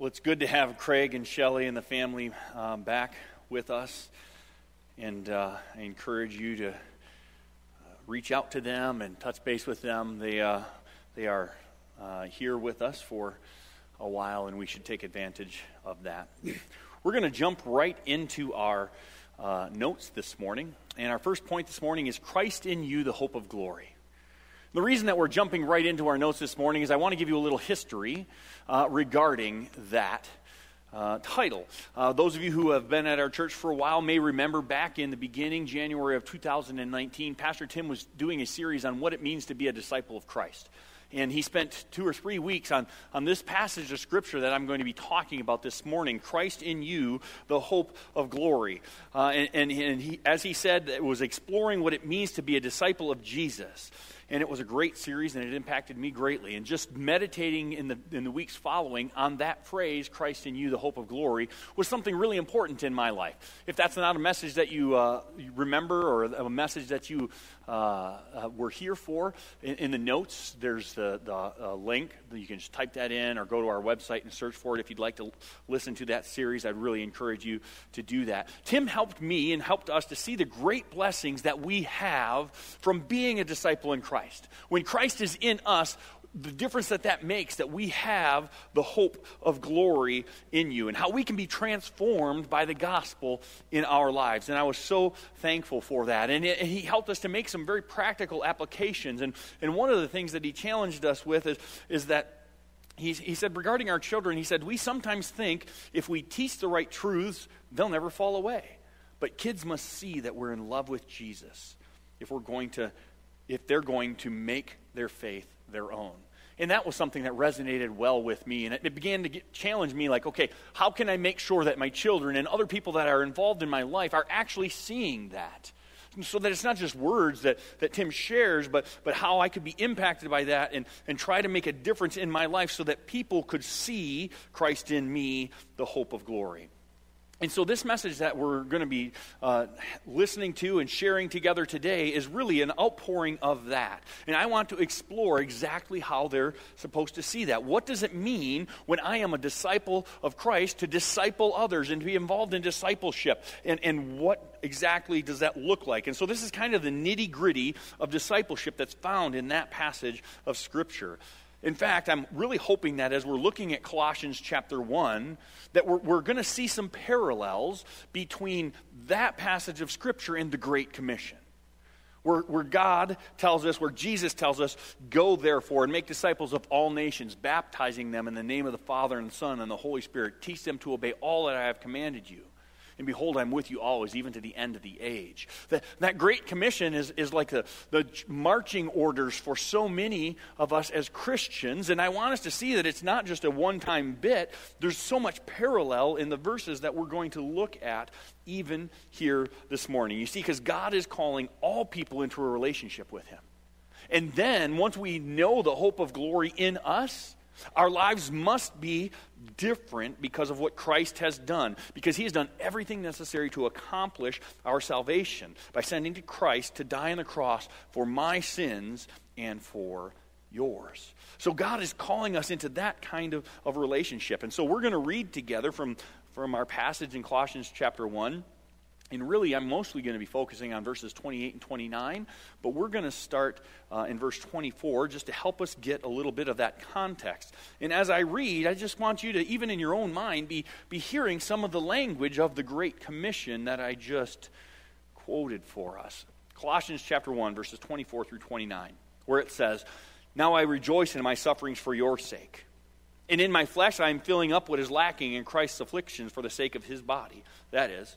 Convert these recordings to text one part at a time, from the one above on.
Well, it's good to have Craig and Shelly and the family um, back with us. And uh, I encourage you to uh, reach out to them and touch base with them. They, uh, they are uh, here with us for a while, and we should take advantage of that. We're going to jump right into our uh, notes this morning. And our first point this morning is Christ in you, the hope of glory. The reason that we're jumping right into our notes this morning is I want to give you a little history uh, regarding that uh, title. Uh, those of you who have been at our church for a while may remember back in the beginning, January of 2019, Pastor Tim was doing a series on what it means to be a disciple of Christ. And he spent two or three weeks on, on this passage of Scripture that I'm going to be talking about this morning Christ in you, the hope of glory. Uh, and and, and he, as he said, it was exploring what it means to be a disciple of Jesus and it was a great series and it impacted me greatly. And just meditating in the, in the weeks following on that phrase, Christ in you, the hope of glory, was something really important in my life. If that's not a message that you, uh, you remember or a message that you uh, uh, were here for, in, in, the notes, there's the, the uh, link. You can just type that in or go to our website and search for it. If you'd like to listen to that series, I'd really encourage you to do that. Tim helped me and helped us to see the great blessings that we have from being a disciple in Christ. When Christ is in us, the difference that that makes that we have the hope of glory in you and how we can be transformed by the gospel in our lives and i was so thankful for that and, it, and, he helped us to make some very practical applications and, and one of the things that he challenged us with is, is that he, he said regarding our children he said we sometimes think if we teach the right truths they'll never fall away but kids must see that we're in love with jesus if we're going to if they're going to make their faith their own. And that was something that resonated well with me. And it, it began to get, challenge me like, okay, how can I make sure that my children and other people that are involved in my life are actually seeing that? So that it's not just words that, that Tim shares, but, but how I could be impacted by that and, and try to make a difference in my life so that people could see Christ in me, the hope of glory. And so, this message that we're going to be uh, listening to and sharing together today is really an outpouring of that. And I want to explore exactly how they're supposed to see that. What does it mean when I am a disciple of Christ to disciple others and to be involved in discipleship? And, and what exactly does that look like? And so, this is kind of the nitty gritty of discipleship that's found in that passage of Scripture. In fact, I'm really hoping that as we're looking at Colossians chapter 1, that we're, we're going to see some parallels between that passage of Scripture and the Great Commission. Where, where God tells us, where Jesus tells us, go therefore and make disciples of all nations, baptizing them in the name of the Father and the Son and the Holy Spirit. Teach them to obey all that I have commanded you. And behold, I'm with you always, even to the end of the age. That, that Great Commission is, is like the, the marching orders for so many of us as Christians. And I want us to see that it's not just a one time bit, there's so much parallel in the verses that we're going to look at even here this morning. You see, because God is calling all people into a relationship with Him. And then, once we know the hope of glory in us, our lives must be different because of what Christ has done, because he has done everything necessary to accomplish our salvation by sending to Christ to die on the cross for my sins and for yours. So God is calling us into that kind of, of relationship. And so we're going to read together from, from our passage in Colossians chapter 1 and really, I'm mostly going to be focusing on verses 28 and 29, but we're going to start uh, in verse 24 just to help us get a little bit of that context. And as I read, I just want you to, even in your own mind, be, be hearing some of the language of the Great Commission that I just quoted for us. Colossians chapter 1, verses 24 through 29, where it says, Now I rejoice in my sufferings for your sake. And in my flesh I am filling up what is lacking in Christ's afflictions for the sake of his body. That is,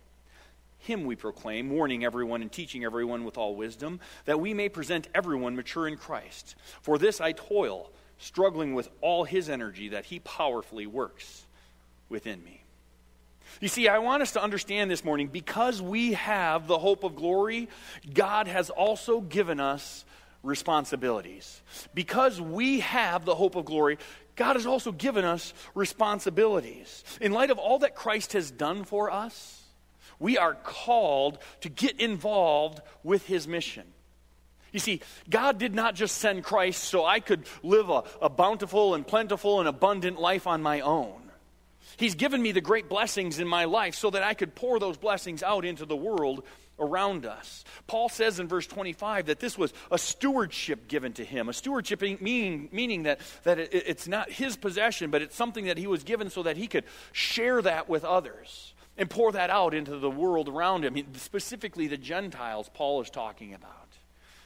Him we proclaim, warning everyone and teaching everyone with all wisdom, that we may present everyone mature in Christ. For this I toil, struggling with all his energy that he powerfully works within me. You see, I want us to understand this morning because we have the hope of glory, God has also given us responsibilities. Because we have the hope of glory, God has also given us responsibilities. In light of all that Christ has done for us, we are called to get involved with his mission. You see, God did not just send Christ so I could live a, a, bountiful and plentiful and abundant life on my own. He's given me the great blessings in my life so that I could pour those blessings out into the world around us. Paul says in verse 25 that this was a stewardship given to him. A stewardship meaning, meaning that, that it, it's not his possession, but it's something that he was given so that he could share that with others and pour that out into the world around him. Specifically, the Gentiles, Paul is talking about.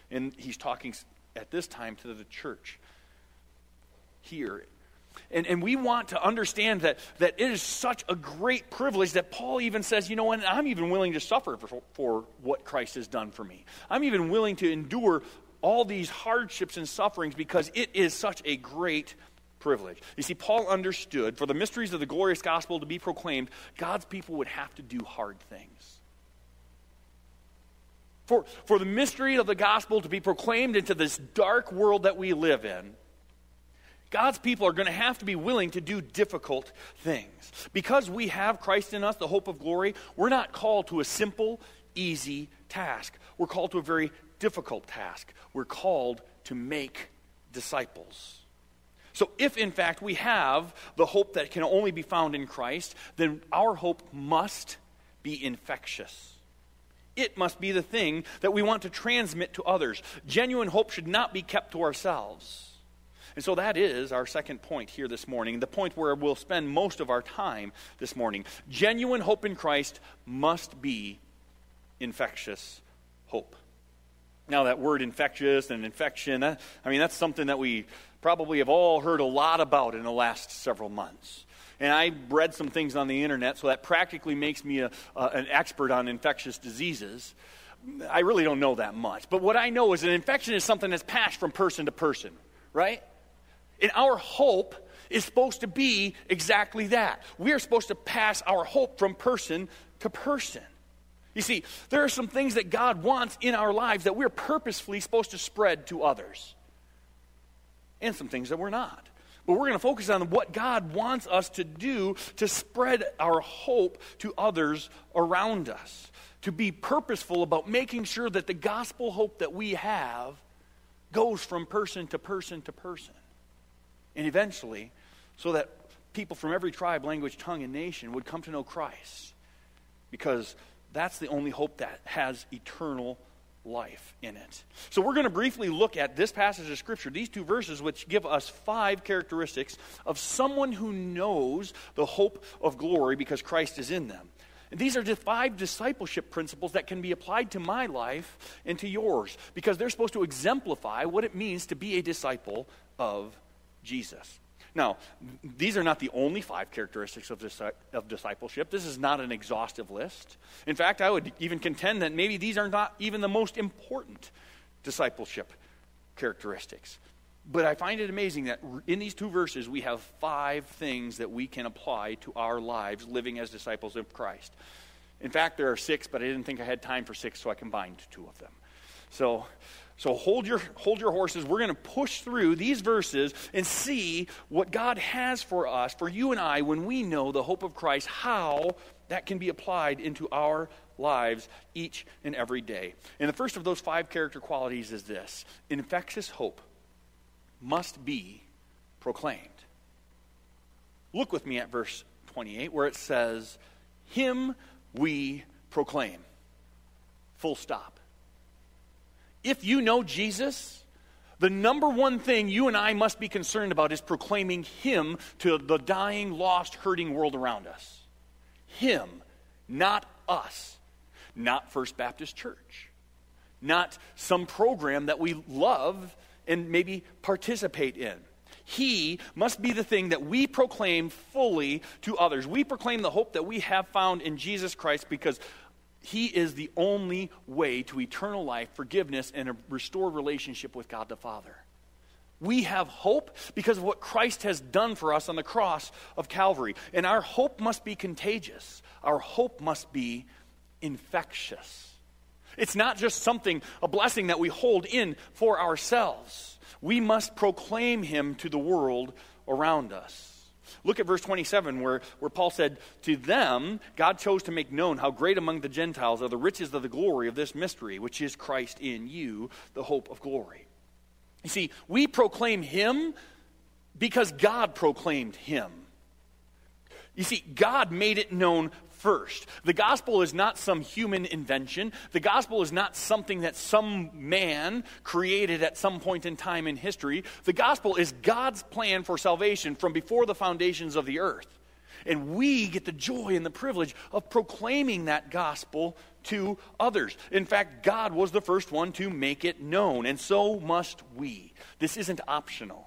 And he's talking at this time to the church here. And, and we want to understand that, that it is such a great privilege that Paul even says, you know what, I'm even willing to suffer for, for what Christ has done for me. I'm even willing to endure all these hardships and sufferings because it is such a great privilege. You see, Paul understood for the mysteries of the glorious gospel to be proclaimed, God's people would have to do hard things. For, for the mystery of the gospel to be proclaimed into this dark world that we live in, God's people are going to have to be willing to do difficult things. Because we have Christ in us, the hope of glory, we're not called to a simple, easy task. We're called to a very difficult task. We're called to make disciples. So, if in fact we have the hope that can only be found in Christ, then our hope must be infectious. It must be the thing that we want to transmit to others. Genuine hope should not be kept to ourselves. And so that is our second point here this morning, the point where we'll spend most of our time this morning. Genuine hope in Christ must be infectious hope. Now, that word infectious and infection, I mean, that's something that we probably have all heard a lot about in the last several months and I read some things on the internet, so that practically makes me a, uh, an expert on infectious diseases. I really don't know that much. But what I know is an infection is something that's passed from person to person, right? And our hope is supposed to be exactly that. We are supposed to pass our hope from person to person. You see, there are some things that God wants in our lives that we're purposefully supposed to spread to others, and some things that we're not. But we're going to focus on what God wants us to do to spread our hope to others around us. To be purposeful about making sure that the gospel hope that we have goes from person to person to person. And eventually, so that people from every tribe, language, tongue, and nation would come to know Christ. Because that's the only hope that has eternal life in it. So we're going to briefly look at this passage of Scripture, these two verses, which give us five characteristics of someone who knows the hope of glory because Christ is in them. And these are just five discipleship principles that can be applied to my life and to yours because they're supposed to exemplify what it means to be a disciple of Jesus. Now, these are not the only five characteristics of, dis- of discipleship. This is not an exhaustive list. In fact, I would even contend that maybe these are not even the most important discipleship characteristics. But I find it amazing that in these two verses, we have five things that we can apply to our lives living as disciples of Christ. In fact, there are six, but I didn't think I had time for six, so I combined two of them. So so hold your, hold your horses. We're going to push through these verses and see what God has for us, for you and I, when we know the hope of Christ, how that can be applied into our lives each and every day. And the first of those five character qualities is this infectious hope must be proclaimed. Look with me at verse 28 where it says, Him we proclaim. Full stop if you know Jesus, the number one thing you and I must be concerned about is proclaiming Him to the dying, lost, hurting world around us. Him, not us, not First Baptist Church, not some program that we love and maybe participate in. He must be the thing that we proclaim fully to others. We proclaim the hope that we have found in Jesus Christ because he is the only way to eternal life, forgiveness, and a restored relationship with God the Father. We have hope because of what Christ has done for us on the cross of Calvary. And our hope must be contagious, our hope must be infectious. It's not just something, a blessing that we hold in for ourselves. We must proclaim Him to the world around us. Look at verse 27, where, where Paul said, To them, God chose to make known how great among the Gentiles are the riches of the glory of this mystery, which is Christ in you, the hope of glory. You see, we proclaim him because God proclaimed him. You see, God made it known first. The gospel is not some human invention. The gospel is not something that some man created at some point in time in history. The gospel is God's plan for salvation from before the foundations of the earth. And we get the joy and the privilege of proclaiming that gospel to others. In fact, God was the first one to make it known, and so must we. This isn't optional.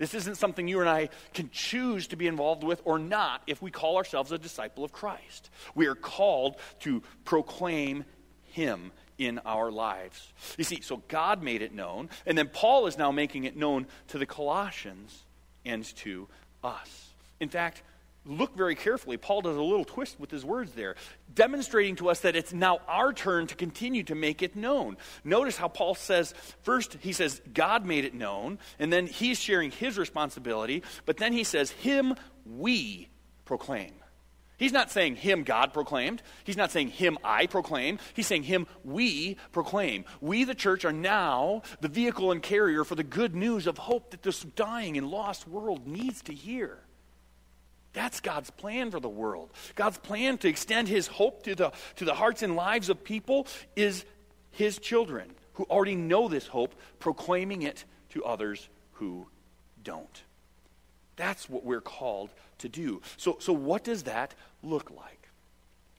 This isn't something you and I can choose to be involved with or not if we call ourselves a disciple of Christ. We are called to proclaim Him in our lives. You see, so God made it known, and then Paul is now making it known to the Colossians and to us. In fact, look very carefully. Paul does a little twist with his words there, demonstrating to us that it's now our turn to continue to make it known. Notice how Paul says first, he says, God made it known, and then he's sharing his responsibility, but then he says, Him we proclaim. He's not saying him God proclaimed. He's not saying him I proclaim. He's saying him we proclaim. We, the church, are now the vehicle and carrier for the good news of hope that this dying and lost world needs to hear. That's God's plan for the world. God's plan to extend his hope to the, to the hearts and lives of people is his children who already know this hope, proclaiming it to others who don't. That's what we're called to do. So, so what does that look like?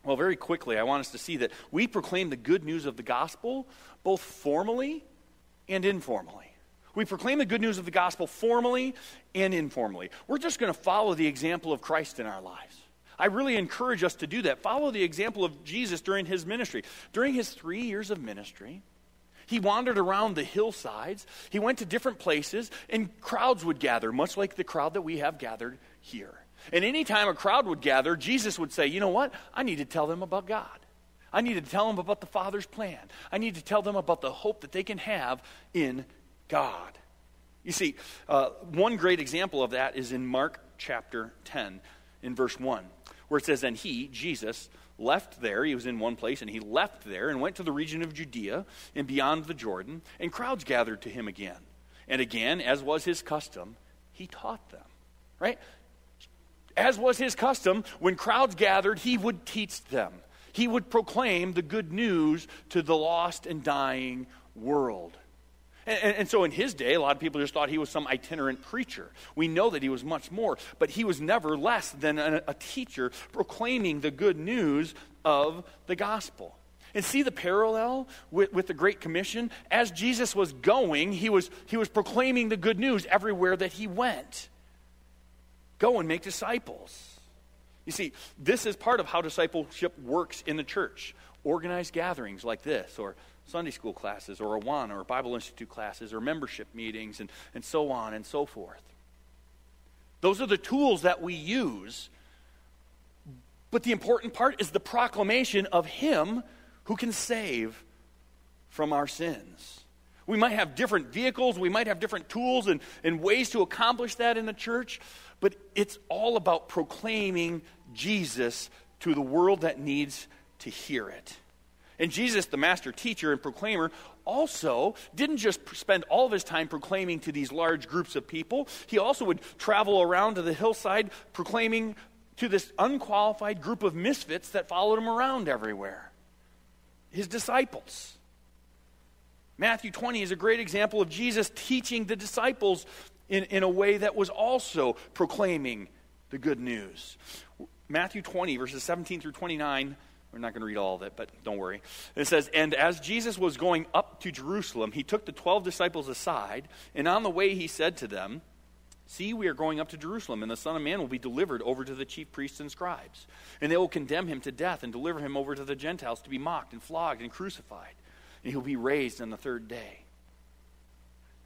Well, very quickly, I want us to see that we proclaim the good news of the gospel both formally and informally. We proclaim the good news of the gospel formally and informally. We're just going to follow the example of Christ in our lives. I really encourage us to do that. Follow the example of Jesus during his ministry. During his three years of ministry, he wandered around the hillsides, he went to different places, and crowds would gather, much like the crowd that we have gathered here. And anytime a crowd would gather, Jesus would say, You know what? I need to tell them about God. I need to tell them about the Father's plan. I need to tell them about the hope that they can have in God. You see, uh, one great example of that is in Mark chapter 10, in verse 1, where it says, And he, Jesus, left there. He was in one place, and he left there and went to the region of Judea and beyond the Jordan, and crowds gathered to him again. And again, as was his custom, he taught them. Right? As was his custom, when crowds gathered, he would teach them. He would proclaim the good news to the lost and dying world. And, and, so in his day, a lot of people just thought he was some itinerant preacher. We know that he was much more, but he was never less than a, a teacher proclaiming the good news of the gospel. And see the parallel with, with the Great Commission? As Jesus was going, he was, he was proclaiming the good news everywhere that he went. Go and make disciples. You see, this is part of how discipleship works in the church. Organized gatherings like this, or Sunday school classes or Awana or Bible Institute classes or membership meetings and, and so on and so forth. Those are the tools that we use. But the important part is the proclamation of Him who can save from our sins. We might have different vehicles, we might have different tools and, and ways to accomplish that in the church, but it's all about proclaiming Jesus to the world that needs to hear it. And Jesus, the master teacher and proclaimer, also didn't just spend all of his time proclaiming to these large groups of people, he also would travel around to the hillside proclaiming to this unqualified group of misfits that followed him around everywhere his disciples. Matthew 20 is a great example of Jesus teaching the disciples in, in a way that was also proclaiming the good news. Matthew 20, verses 17 through 29 we're not going to read all of it, but don't worry. It says, And as Jesus was going up to Jerusalem, he took the twelve disciples aside, and on the way he said to them, See, we are going up to Jerusalem, and the Son of Man will be delivered over to the chief priests and scribes. And they will condemn him to death and deliver him over to the Gentiles to be mocked and flogged and crucified. And he'll be raised on the third day.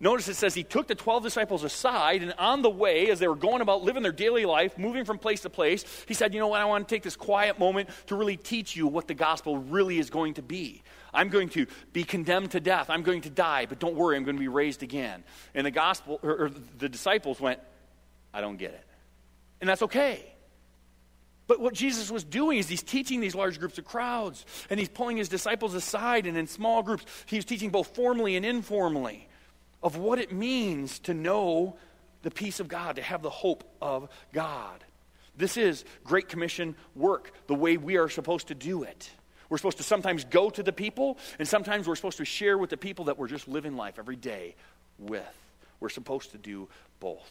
Notice it says he took the 12 disciples aside, and on the way, as they were going about living their daily life, moving from place to place, he said, You know what? I want to take this quiet moment to really teach you what the gospel really is going to be. I'm going to be condemned to death. I'm going to die, but don't worry, I'm going to be raised again. And the gospel, or, or the disciples went, I don't get it. And that's okay. But what Jesus was doing is he's teaching these large groups of crowds, and he's pulling his disciples aside, and in small groups, he's teaching both formally and informally of what it means to know the peace of God, to have the hope of God. This is Great Commission work, the way we are supposed to do it. We're supposed to sometimes go to the people, and sometimes we're supposed to share with the people that we're just living life every day with. We're supposed to do both.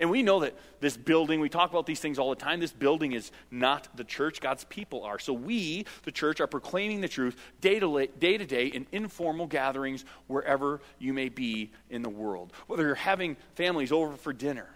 And we know that this building, we talk about these things all the time. This building is not the church, God's people are. So we, the church, are proclaiming the truth day to day, to day in informal gatherings wherever you may be in the world. Whether you're having families over for dinner,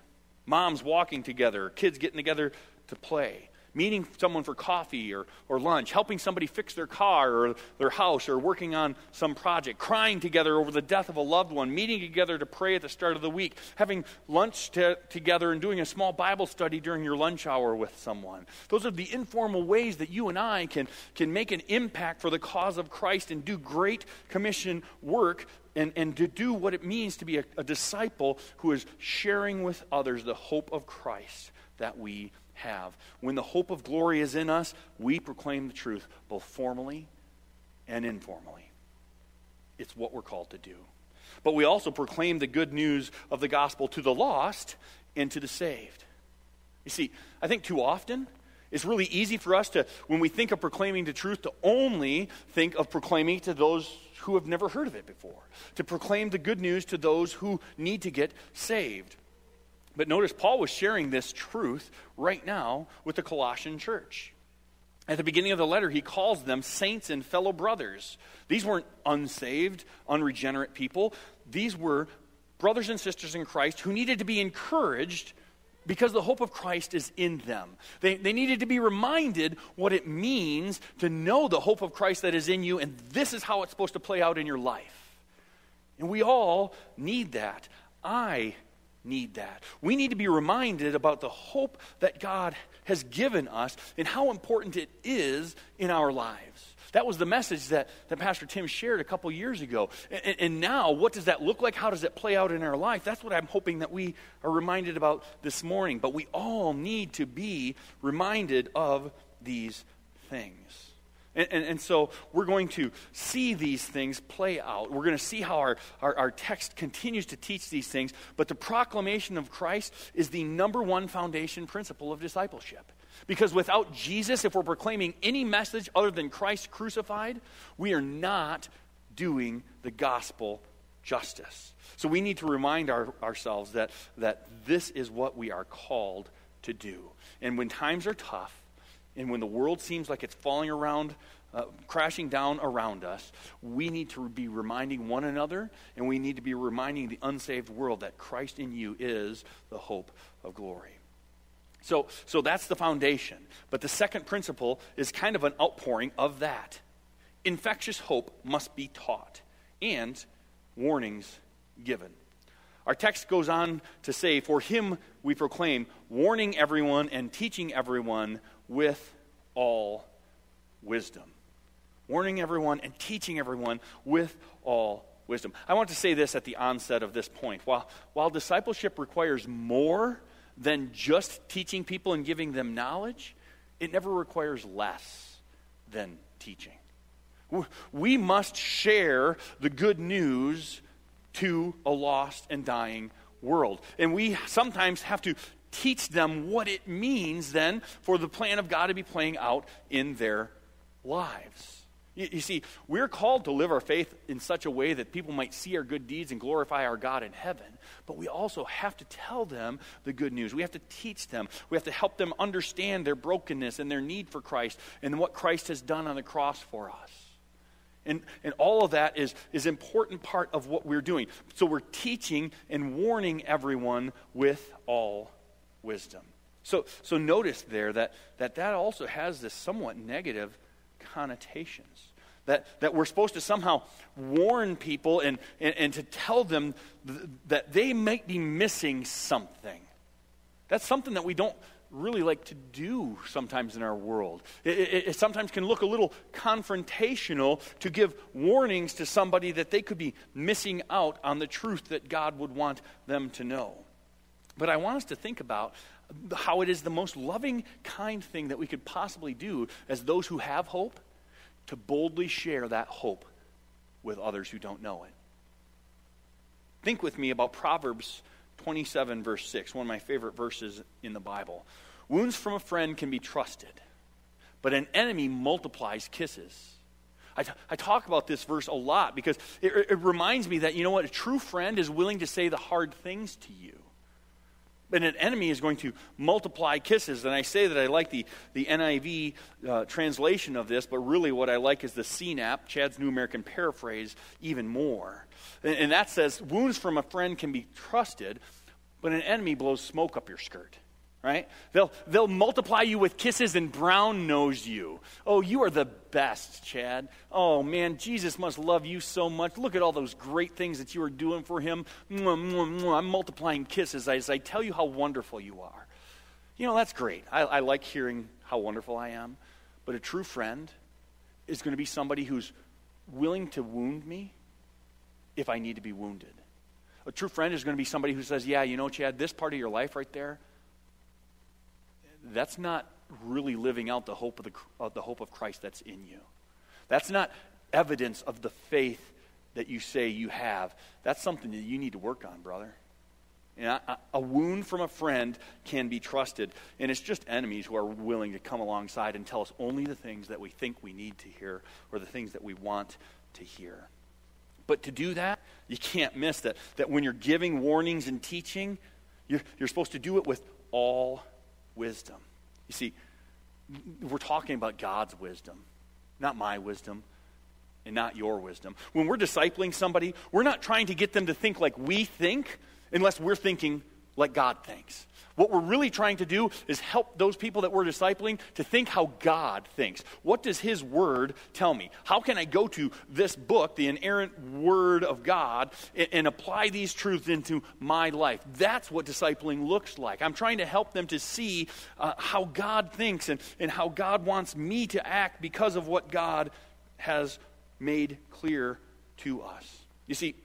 moms walking together, kids getting together to play, meeting someone for coffee or, or lunch, helping somebody fix their car or their house or working on some project, crying together over the death of a loved one, meeting together to pray at the start of the week, having lunch to, together and doing a small Bible study during your lunch hour with someone. Those are the informal ways that you and I can, can make an impact for the cause of Christ and do great commission work and, and to do what it means to be a, a disciple who is sharing with others the hope of Christ that we have. When the hope of glory is in us, we proclaim the truth both formally and informally. It's what we're called to do. But we also proclaim the good news of the gospel to the lost and to the saved. You see, I think too often it's really easy for us to, when we think of proclaiming the truth, to only think of proclaiming to those who have never heard of it before, to proclaim the good news to those who need to get saved. But notice Paul was sharing this truth right now with the Colossian church. At the beginning of the letter, he calls them saints and fellow brothers. These weren't unsaved, unregenerate people. These were brothers and sisters in Christ who needed to be encouraged because the hope of Christ is in them. They, they needed to be reminded what it means to know the hope of Christ that is in you, and this is how it's supposed to play out in your life. And we all need that. I need that. We need to be reminded about the hope that God has given us and how important it is in our lives. That was the message that, that Pastor Tim shared a couple years ago. And, and, now, what does that look like? How does it play out in our life? That's what I'm hoping that we are reminded about this morning. But we all need to be reminded of these things. And, and, and, so we're going to see these things play out. We're going to see how our, our, our, text continues to teach these things. But the proclamation of Christ is the number one foundation principle of discipleship. Because without Jesus, if we're proclaiming any message other than Christ crucified, we are not doing the gospel justice. So we need to remind our, ourselves that, that this is what we are called to do. And when times are tough, and when the world seems like it's falling around, uh, crashing down around us, we need to be reminding one another and we need to be reminding the unsaved world that Christ in you is the hope of glory. So, so that's the foundation. But the second principle is kind of an outpouring of that. Infectious hope must be taught and warnings given. Our text goes on to say, For him we proclaim, warning everyone and teaching everyone with all wisdom. Warning everyone and teaching everyone with all wisdom. I want to say this at the onset of this point. While, while discipleship requires more than just teaching people and giving them knowledge, it never requires less than teaching. We must share the good news to a lost and dying world. And we sometimes have to teach them what it means then for the plan of God to be playing out in their lives. You, you, see, we're called to live our faith in such a way that people might see our good deeds and glorify our God in heaven. But we also have to tell them the good news. We have to teach them. We have to help them understand their brokenness and their need for Christ and what Christ has done on the cross for us. And, and all of that is, is important part of what we're doing. So we're teaching and warning everyone with all wisdom. So, so notice there that, that that also has this somewhat negative connotations. That, that we're supposed to somehow warn people and, and, and to tell them th- that they might be missing something. That's something that we don't really like to do sometimes in our world. It, it, it, sometimes can look a little confrontational to give warnings to somebody that they could be missing out on the truth that God would want them to know. But I want us to think about how it is the most loving, kind thing that we could possibly do as those who have hope to boldly share that hope with others who don't know it. Think with me about Proverbs 27, verse 6, one of my favorite verses in the Bible. Wounds from a friend can be trusted, but an enemy multiplies kisses. I, t- I talk about this verse a lot because it, it reminds me that, you know what, a true friend is willing to say the hard things to you. But an enemy is going to multiply kisses. And I say that I like the, the NIV uh, translation of this, but really what I like is the CNAP, Chad's New American Paraphrase, even more. And, and that says, Wounds from a friend can be trusted, but an enemy blows smoke up your skirt right? They'll, they'll multiply you with kisses and brown nose you. Oh, you are the best, Chad. Oh, man, Jesus must love you so much. Look at all those great things that you are doing for him. I'm multiplying kisses as I tell you how wonderful you are. You know, that's great. I, I like hearing how wonderful I am. But a true friend is going to be somebody who's willing to wound me if I need to be wounded. A true friend is going to be somebody who says, Yeah, you know, Chad, this part of your life right there, that's not really living out the hope of the, of the hope of Christ that's in you. That's not evidence of the faith that you say you have. That's something that you need to work on, brother. A wound from a friend can be trusted, and it's just enemies who are willing to come alongside and tell us only the things that we think we need to hear or the things that we want to hear. But to do that, you can't miss that, that when you're giving warnings and teaching, you're, you're supposed to do it with all wisdom. You see, we're talking about God's wisdom, not my wisdom and not your wisdom. When we're discipling somebody, we're not trying to get them to think like we think unless we're thinking like God thinks. What we're really trying to do is help those people that we're discipling to think how God thinks. What does His Word tell me? How can I go to this book, the inerrant Word of God, and, and apply these truths into my life? That's what discipling looks like. I'm trying to help them to see uh, how God thinks and, and how God wants me to act because of what God has made clear to us. You see,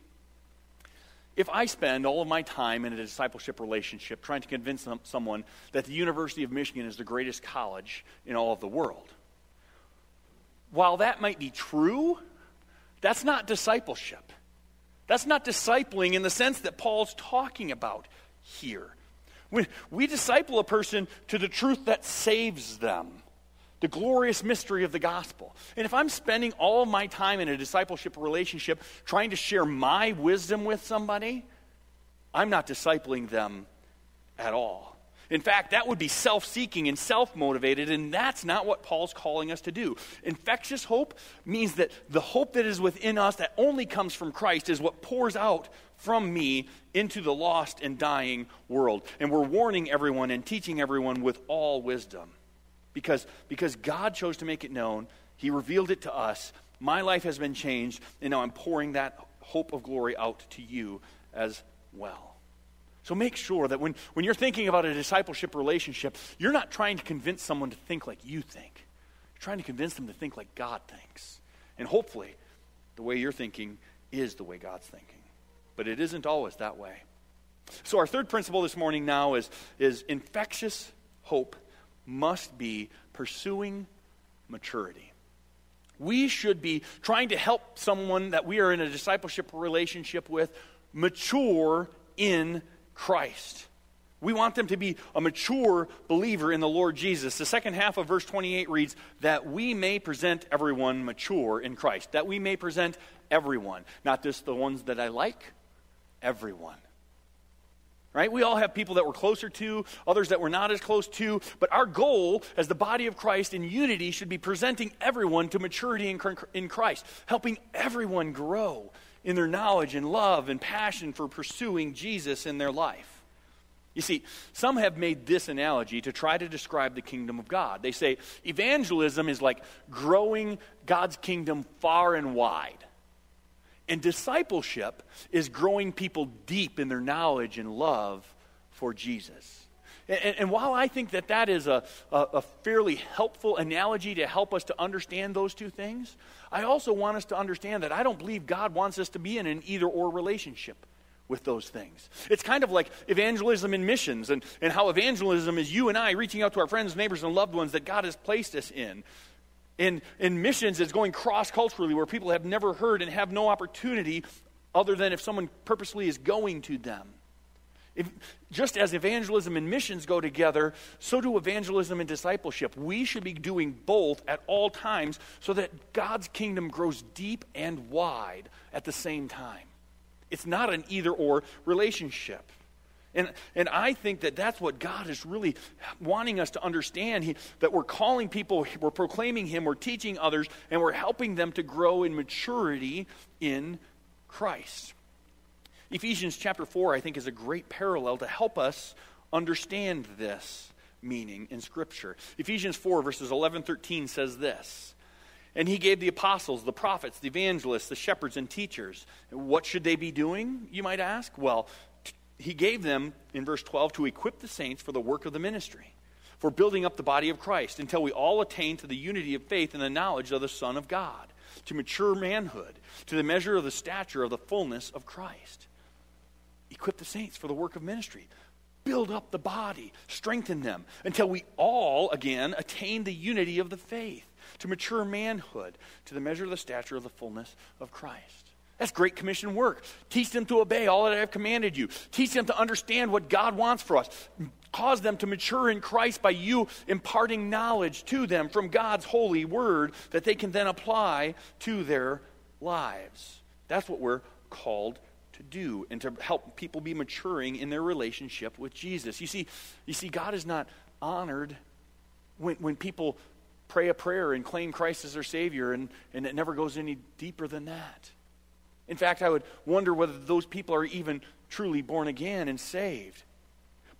if I spend all of my time in a discipleship relationship trying to convince some, someone that the University of Michigan is the greatest college in all of the world, while that might be true, that's not discipleship. That's not discipling in the sense that Paul's talking about here. We, we disciple a person to the truth that saves them the glorious mystery of the gospel. And if I'm spending all my time in a discipleship relationship trying to share my wisdom with somebody, I'm not discipling them at all. In fact, that would be self seeking and self motivated, and that's not what Paul's calling us to do. Infectious hope means that the hope that is within us that only comes from Christ is what pours out from me into the lost and dying world. And we're warning everyone and teaching everyone with all wisdom because, because God chose to make it known. He revealed it to us. My life has been changed, and now I'm pouring that hope of glory out to you as well. So make sure that when, when you're thinking about a discipleship relationship, you're not trying to convince someone to think like you think. You're trying to convince them to think like God thinks. And hopefully, the way you're thinking is the way God's thinking. But it isn't always that way. So, our third principle this morning now is, is infectious hope must be pursuing maturity. We should be trying to help someone that we are in a discipleship relationship with mature in Christ. We want them to be a mature believer in the Lord Jesus. The second half of verse 28 reads, That we may present everyone mature in Christ. That we may present everyone. Not just the ones that I like, everyone right? We all have people that we're closer to, others that we're not as close to, but our goal as the body of Christ in unity should be presenting everyone to maturity in Christ, helping everyone grow in their knowledge and love and passion for pursuing Jesus in their life. You see, some have made this analogy to try to describe the kingdom of God. They say evangelism is like growing God's kingdom far and wide. And discipleship is growing people deep in their knowledge and love for Jesus. And, and, while I think that that is a, a, a, fairly helpful analogy to help us to understand those two things, I also want us to understand that I don't believe God wants us to be in an either or relationship with those things. It's kind of like evangelism and missions, and, and how evangelism is you and I reaching out to our friends, neighbors, and loved ones that God has placed us in. In, in missions, it's going cross culturally where people have never heard and have no opportunity other than if someone purposely is going to them. If, just as evangelism and missions go together, so do evangelism and discipleship. We should be doing both at all times so that God's kingdom grows deep and wide at the same time. It's not an either or relationship. And, and I think that that's what God is really wanting us to understand he, that we're calling people, we're proclaiming Him, we're teaching others, and we're helping them to grow in maturity in Christ. Ephesians chapter 4, I think, is a great parallel to help us understand this meaning in Scripture. Ephesians 4, verses 11 13 says this. And he gave the apostles, the prophets, the evangelists, the shepherds, and teachers. What should they be doing, you might ask? Well, he gave them, in verse 12, to equip the saints for the work of the ministry, for building up the body of Christ, until we all attain to the unity of faith and the knowledge of the Son of God, to mature manhood, to the measure of the stature of the fullness of Christ. Equip the saints for the work of ministry, build up the body, strengthen them until we all, again, attain the unity of the faith, to mature manhood, to the measure of the stature of the fullness of Christ. That's great commission work. Teach them to obey all that I have commanded you. Teach them to understand what God wants for us. Cause them to mature in Christ by you imparting knowledge to them from God's holy word that they can then apply to their lives. That's what we're called to do and to help people be maturing in their relationship with Jesus. You see, you see God is not honored when, when people pray a prayer and claim Christ as their Savior, and, and it never goes any deeper than that. In fact, I would wonder whether those people are even truly born again and saved.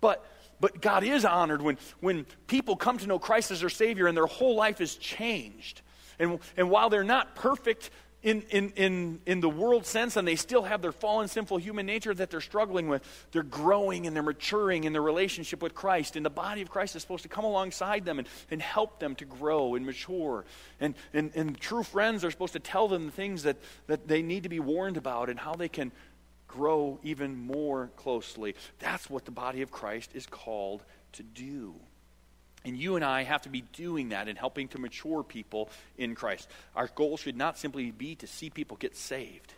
But but God is honored when, when people come to know Christ as their Savior and their whole life is changed. And, and while they're not perfect in, in, in, in the world sense and they still have their fallen, sinful human nature that they're struggling with, they're growing and they're maturing in their relationship with Christ. And the body of Christ is supposed to come alongside them and, and help them to grow and mature. And, and, and true friends are supposed to tell them the things that, that they need to be warned about and how they can grow even more closely. That's what the body of Christ is called to do. And you and I have to be doing that and helping to mature people in Christ. Our goal should not simply be to see people get saved,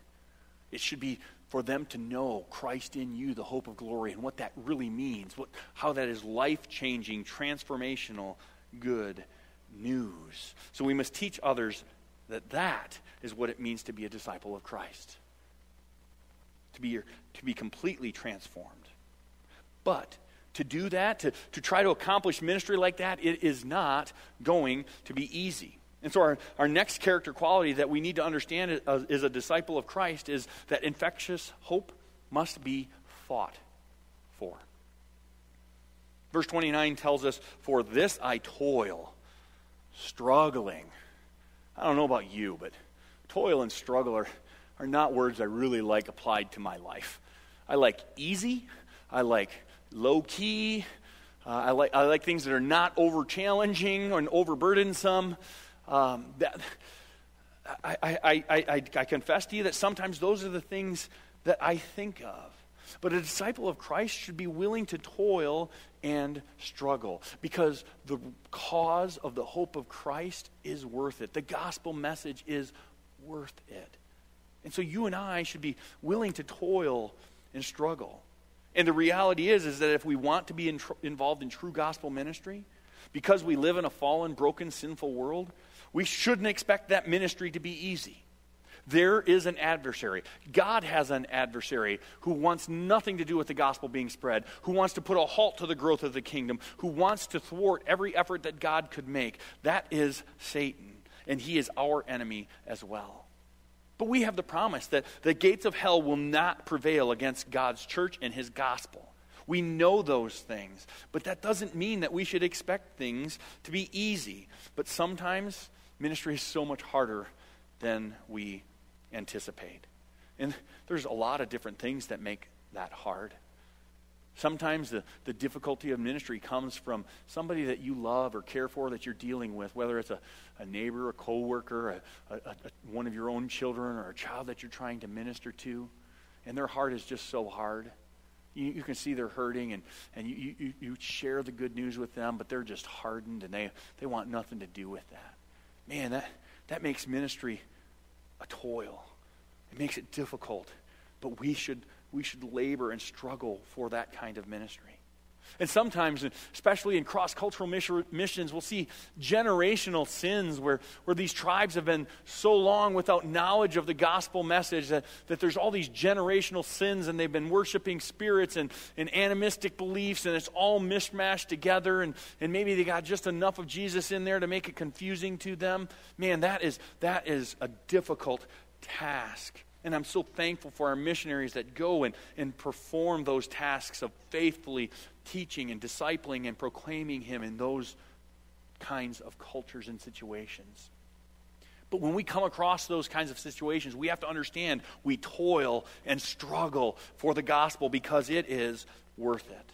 it should be for them to know Christ in you, the hope of glory, and what that really means, what, how that is life changing, transformational, good news. So we must teach others that that is what it means to be a disciple of Christ, to be, to be completely transformed. But to do that, to, to try to accomplish ministry like that, it is not going to be easy. And so, our, our next character quality that we need to understand as uh, a disciple of Christ is that infectious hope must be fought for. Verse 29 tells us, For this I toil, struggling. I don't know about you, but toil and struggle are, are not words I really like applied to my life. I like easy, I like low key. Uh, I, like, I like things that are not over challenging or overburdensome. Um, that, I, I, I, I confess to you that sometimes those are the things that I think of. But a disciple of Christ should be willing to toil and struggle because the cause of the hope of Christ is worth it. The gospel message is worth it. And so you and I should be willing to toil and struggle. And the reality is, is that if we want to be in tr- involved in true gospel ministry, because we live in a fallen, broken, sinful world, we shouldn't expect that ministry to be easy. There is an adversary. God has an adversary who wants nothing to do with the gospel being spread, who wants to put a halt to the growth of the kingdom, who wants to thwart every effort that God could make. That is Satan, and he is our enemy as well. But we have the promise that the gates of hell will not prevail against God's church and his gospel. We know those things. But that doesn't mean that we should expect things to be easy. But sometimes ministry is so much harder than we anticipate. And there's a lot of different things that make that hard. Sometimes the, the difficulty of ministry comes from somebody that you love or care for that you're dealing with, whether it's a, a neighbor, a coworker, a, a, a, one of your own children, or a child that you're trying to minister to. And their heart is just so hard. You, you can see they're hurting, and, and you, you, you share the good news with them, but they're just hardened, and they, they want nothing to do with that. Man, that, that makes ministry a toil. It makes it difficult. But we should, we should labor and struggle for that kind of ministry. And sometimes, especially in cross cultural missions, we'll see generational sins where, where these tribes have been so long without knowledge of the gospel message that, that there's all these generational sins and they've been worshiping spirits and, and animistic beliefs and it's all mishmashed together and, and maybe they got just enough of Jesus in there to make it confusing to them. Man, that is, that is a difficult task. And I'm so thankful for our missionaries that go and, and perform those tasks of faithfully teaching and discipling and proclaiming Him in those kinds of cultures and situations. But when we come across those kinds of situations, we have to understand we toil and struggle for the gospel because it is worth it.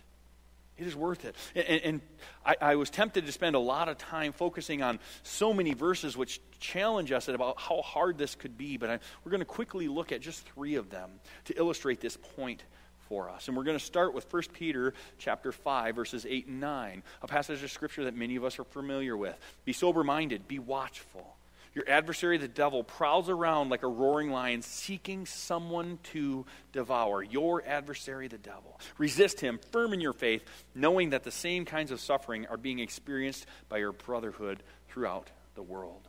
It is worth it. And, and I, I, was tempted to spend a lot of time focusing on so many verses which challenge us about how hard this could be, but I, we're going to quickly look at just three of them to illustrate this point for us. And we're going to start with 1 Peter chapter 5 verses 8 and 9, a passage of scripture that many of us are familiar with. Be sober-minded, be watchful. Your adversary, the devil, prowls around like a roaring lion, seeking someone to devour. Your adversary, the devil. Resist him, firm in your faith, knowing that the same kinds of suffering are being experienced by your brotherhood throughout the world.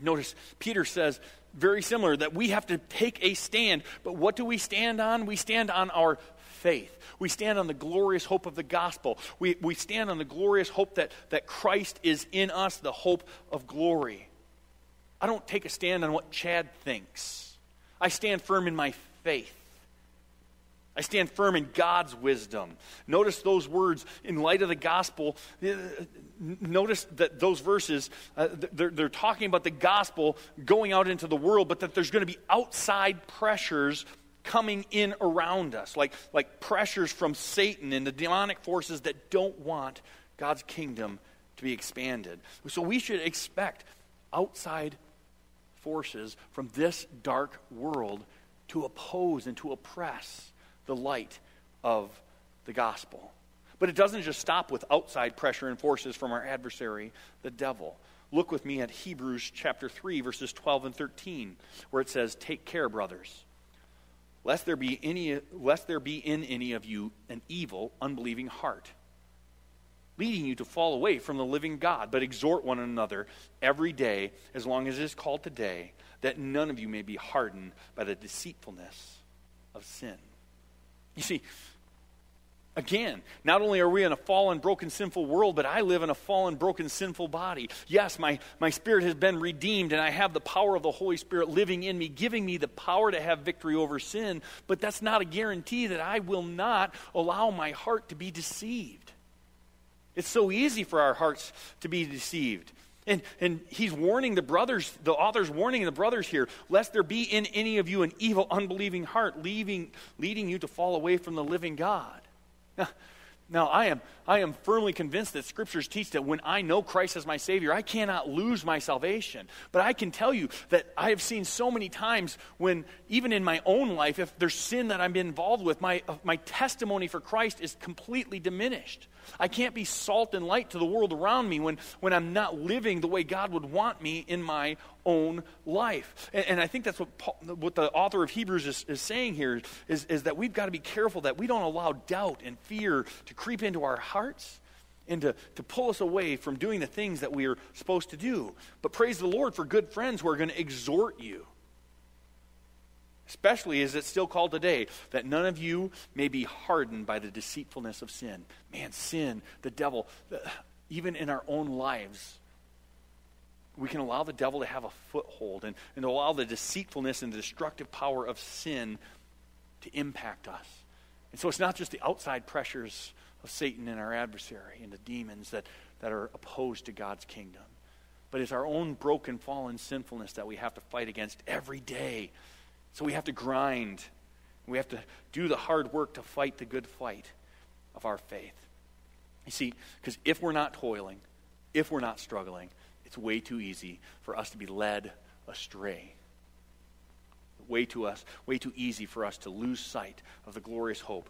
Notice, Peter says very similar that we have to take a stand. But what do we stand on? We stand on our faith. We stand on the glorious hope of the gospel. We, we stand on the glorious hope that, that Christ is in us, the hope of glory. I don't take a stand on what Chad thinks. I stand firm in my faith. I stand firm in God's wisdom. Notice those words in light of the gospel. Uh, notice that those verses, uh, they're, they're talking about the gospel going out into the world, but that there's going to be outside pressures coming in around us, like, like pressures from Satan and the demonic forces that don't want God's kingdom to be expanded. So we should expect outside forces from this dark world to oppose and to oppress the light of the gospel. But it doesn't just stop with outside pressure and forces from our adversary, the devil. Look with me at Hebrews chapter 3, verses 12 and 13, where it says, Take care, brothers, lest there be, any, lest there be in any of you an evil, unbelieving heart, leading you to fall away from the living God, but exhort one another every day, as long as it is called today, that none of you may be hardened by the deceitfulness of sin. You see, Again, not only are we in a fallen, broken, sinful world, but I live in a fallen, broken, sinful body. Yes, my, my spirit has been redeemed, and I have the power of the Holy Spirit living in me, giving me the power to have victory over sin, but that's not a guarantee that I will not allow my heart to be deceived. It's so easy for our hearts to be deceived. And, and he's warning the brothers, the author's warning the brothers here, lest there be in any of you an evil, unbelieving heart, leaving, leading you to fall away from the living God. Now, now, I am, I am firmly convinced that scriptures teach that when I know Christ as my Savior, I cannot lose my salvation. But I can tell you that I have seen so many times when, even in my own life, if there's sin that I'm involved with, my, my testimony for Christ is completely diminished. I can't be salt and light to the world around me when, when I'm not living the way God would want me in my own life. And, and I think that's what, Paul, what the author of Hebrews is, is saying here is, is that we've got to be careful that we don't allow doubt and fear to creep into our hearts and to, to pull us away from doing the things that we are supposed to do. But praise the Lord for good friends who are going to exhort you Especially as it's still called today, that none of you may be hardened by the deceitfulness of sin. Man, sin, the devil, even in our own lives, we can allow the devil to have a foothold and, and allow the deceitfulness and the destructive power of sin to impact us And so it's not just the outside pressures of Satan and our adversary and the demons that, that are opposed to God's kingdom, but it's our own broken, fallen sinfulness that we have to fight against every day. So we have to grind. We have to do the hard work to fight the good fight of our faith. You see, because if we're not toiling, if we're not struggling, it's way too easy for us to be led astray. Way too us, way too easy for us to lose sight of the glorious hope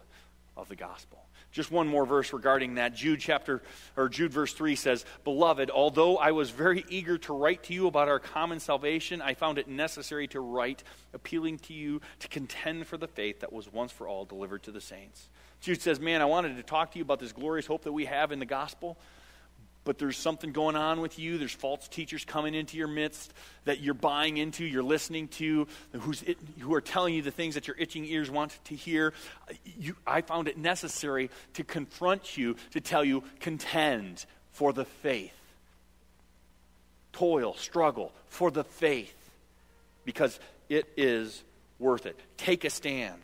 of the gospel. Just one more verse regarding that. Jude chapter or Jude verse 3 says, "Beloved, although I was very eager to write to you about our common salvation, I found it necessary to write appealing to you to contend for the faith that was once for all delivered to the saints." Jude says, "Man, I wanted to talk to you about this glorious hope that we have in the gospel." But there's something going on with you. There's false teachers coming into your midst that you're buying into, you're listening to, who's it, who are telling you the things that your itching ears want to hear. You, I found it necessary to confront you, to tell you, contend for the faith. Toil, struggle for the faith, because it is worth it. Take a stand.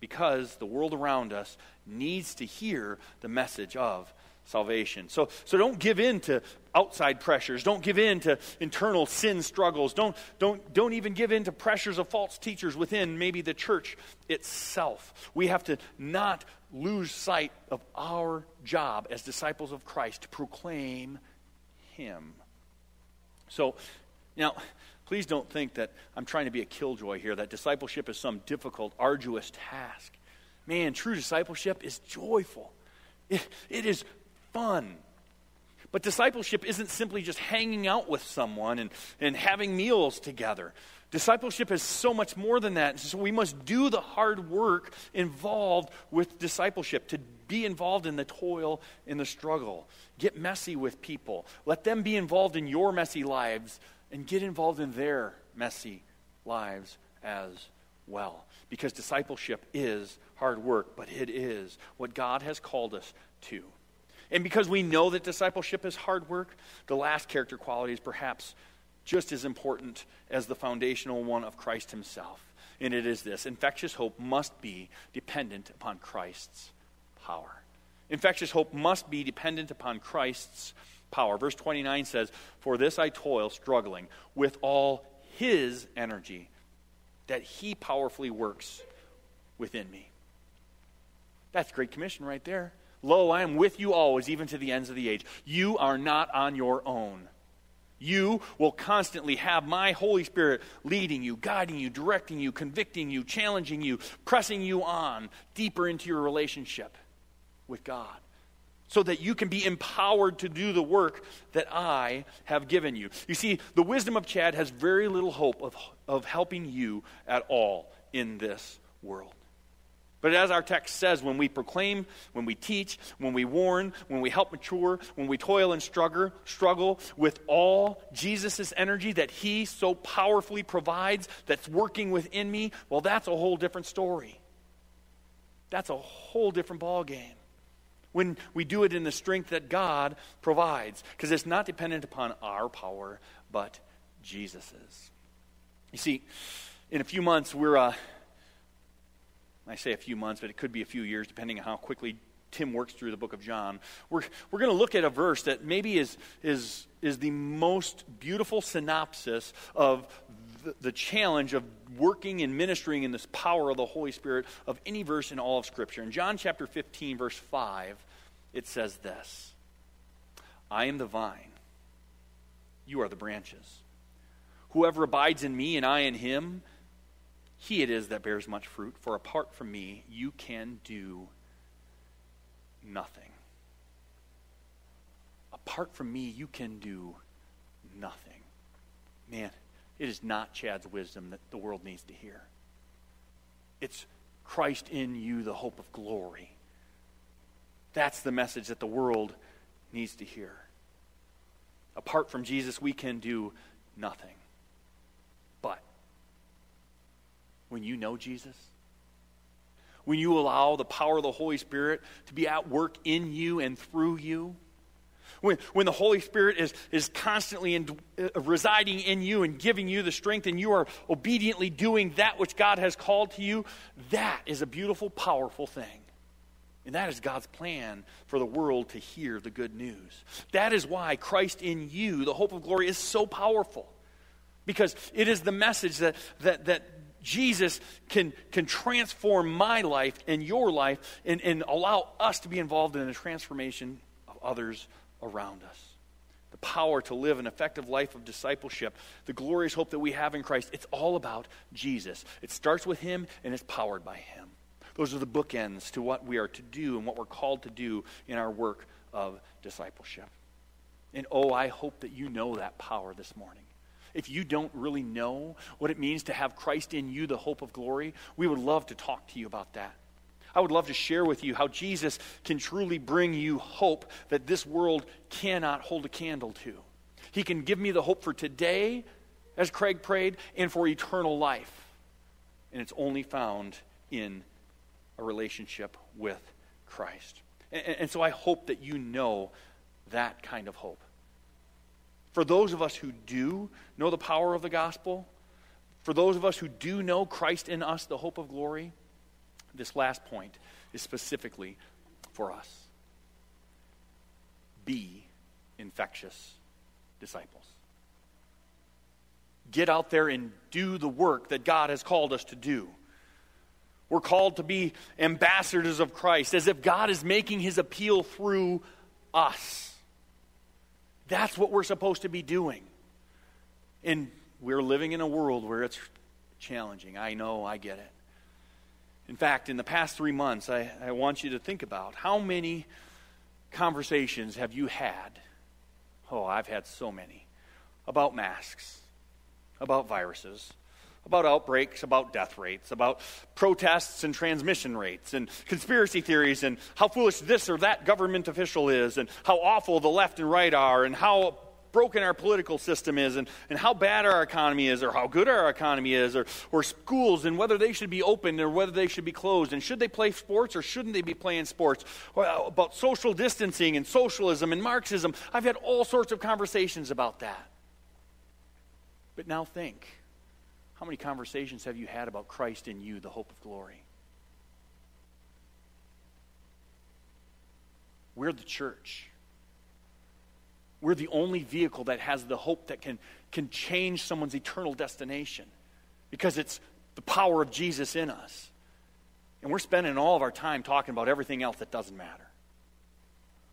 Because the world around us needs to hear the message of salvation. So, so don't give in to outside pressures. Don't give in to internal sin struggles. Don't, don't, don't even give in to pressures of false teachers within maybe the church itself. We have to not lose sight of our job as disciples of Christ to proclaim Him. So, now, please don't think that I'm trying to be a killjoy here, that discipleship is some difficult, arduous task. Man, true discipleship is joyful. It, it is fun. But discipleship isn't simply just hanging out with someone and, and having meals together. Discipleship is so much more than that. So we must do the hard work involved with discipleship, to be involved in the toil, in the struggle. Get messy with people. Let them be involved in your messy lives and get involved in their messy lives as well. Because discipleship is hard work, but it is what God has called us to. And because we know that discipleship is hard work, the last character quality is perhaps just as important as the foundational one of Christ himself. And it is this infectious hope must be dependent upon Christ's power. Infectious hope must be dependent upon Christ's power. Verse 29 says, For this I toil, struggling with all his energy that he powerfully works within me. That's Great Commission right there. Lo, I am with you always, even to the ends of the age. You are not on your own. You will constantly have my Holy Spirit leading you, guiding you, directing you, convicting you, challenging you, pressing you on deeper into your relationship with God so that you can be empowered to do the work that I have given you. You see, the wisdom of Chad has very little hope of, of helping you at all in this world. But as our text says, when we proclaim, when we teach, when we warn, when we help mature, when we toil and struggle, struggle with all Jesus' energy that He so powerfully provides, that's working within me, well, that's a whole different story. That's a whole different ballgame. When we do it in the strength that God provides, because it's not dependent upon our power, but Jesus's. You see, in a few months, we're. Uh, I say a few months, but it could be a few years, depending on how quickly Tim works through the book of John. We're, we're going to look at a verse that maybe is, is, is the most beautiful synopsis of the, the challenge of working and ministering in this power of the Holy Spirit of any verse in all of Scripture. In John chapter 15, verse 5, it says this I am the vine, you are the branches. Whoever abides in me and I in him, he it is that bears much fruit, for apart from me, you can do nothing. Apart from me, you can do nothing. Man, it is not Chad's wisdom that the world needs to hear. It's Christ in you, the hope of glory. That's the message that the world needs to hear. Apart from Jesus, we can do nothing. When you know Jesus? When you allow the power of the Holy Spirit to be at work in you and through you? When, when the Holy Spirit is, is constantly in, uh, residing in you and giving you the strength, and you are obediently doing that which God has called to you, that is a beautiful, powerful thing. And that is God's plan for the world to hear the good news. That is why Christ in you, the hope of glory, is so powerful. Because it is the message that, that, that Jesus can, can transform my life and your life and, and allow us to be involved in the transformation of others around us. The power to live an effective life of discipleship, the glorious hope that we have in Christ, it's all about Jesus. It starts with Him and it's powered by Him. Those are the bookends to what we are to do and what we're called to do in our work of discipleship. And oh, I hope that you know that power this morning. If you don't really know what it means to have Christ in you, the hope of glory, we would love to talk to you about that. I would love to share with you how Jesus can truly bring you hope that this world cannot hold a candle to. He can give me the hope for today, as Craig prayed, and for eternal life. And it's only found in a relationship with Christ. And, and, so I hope that you know that kind of hope. For those of us who do know the power of the gospel, for those of us who do know Christ in us, the hope of glory, this last point is specifically for us. Be infectious disciples. Get out there and do the work that God has called us to do. We're called to be ambassadors of Christ, as if God is making his appeal through us. That's what we're supposed to be doing. And we're living in a world where it's challenging. I know, I get it. In fact, in the past three months, I, I want you to think about how many conversations have you had? Oh, I've had so many. About masks, about viruses, about outbreaks, about death rates, about protests and transmission rates, and conspiracy theories, and how foolish this or that government official is, and how awful the left and right are, and how broken our political system is, and, and how bad our economy is, or how good our economy is, or, or schools, and whether they should be open or whether they should be closed, and should they play sports or shouldn't they be playing sports, or about social distancing and socialism and Marxism. I've had all sorts of conversations about that. But now think how many conversations have you had about Christ in you, the hope of glory? We're the church. We're the only vehicle that has the hope that can, can change someone's eternal destination because it's the power of Jesus in us. And we're spending all of our time talking about everything else that doesn't matter.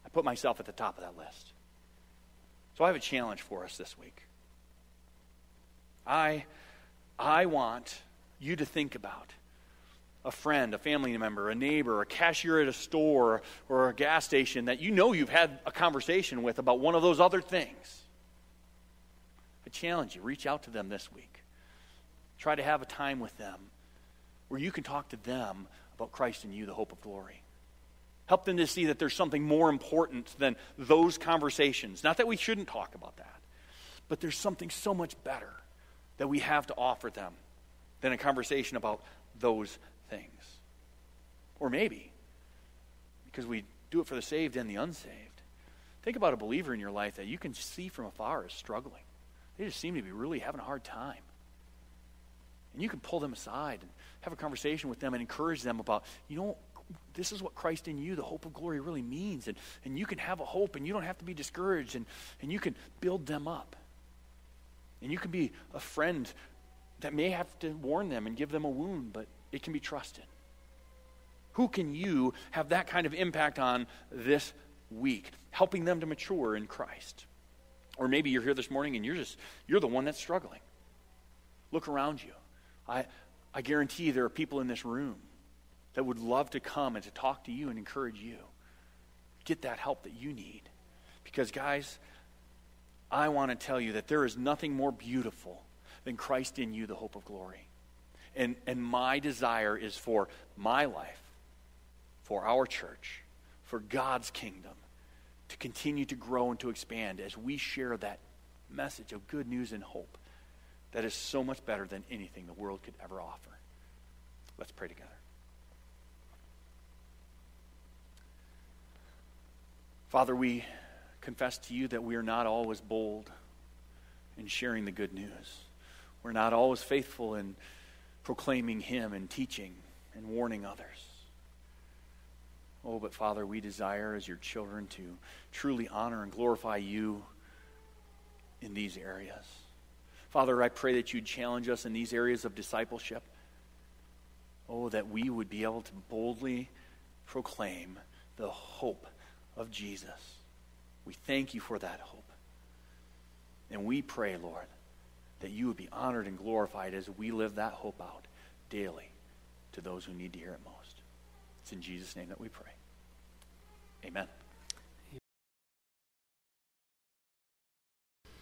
I put myself at the top of that list. So I have a challenge for us this week. I I want you to think about a friend, a family member, a neighbor, a cashier at a store or a gas station that you know you've had a conversation with about one of those other things. I challenge you, reach out to them this week. Try to have a time with them where you can talk to them about Christ and you, the hope of glory. Help them to see that there's something more important than those conversations. Not that we shouldn't talk about that, but there's something so much better that we have to offer them than a conversation about those things. Or maybe because we do it for the saved and the unsaved. Think about a believer in your life that you can see from afar is struggling. They just seem to be really having a hard time. And you can pull them aside and have a conversation with them and encourage them about, you know, this is what Christ in you, the hope of glory, really means. And, and you can have a hope and you don't have to be discouraged and, and you can build them up. And you can be a friend that may have to warn them and give them a wound, but it can be trusted. Who can you have that kind of impact on this week, helping them to mature in Christ? Or maybe you're here this morning and you're just you're the one that's struggling. Look around you. I I guarantee there are people in this room that would love to come and to talk to you and encourage you. Get that help that you need. Because guys, I want to tell you that there is nothing more beautiful than Christ in you, the hope of glory. And, and my desire is for my life, for our church, for God's kingdom to continue to grow and to expand as we share that message of good news and hope that is so much better than anything the world could ever offer. Let's pray together. Father, we confess to you that we are not always bold in sharing the good news. We're not always faithful in proclaiming Him and teaching and warning others. Oh, but Father, we desire as your children to truly honor and glorify you in these areas. Father, I pray that you'd challenge us in these areas of discipleship. Oh, that we would be able to boldly proclaim the hope of Jesus. We thank you for that hope. And we pray, Lord, that you would be honored and glorified as we live that hope out daily to those who need to hear it most. It's in Jesus' name that we pray. Amen.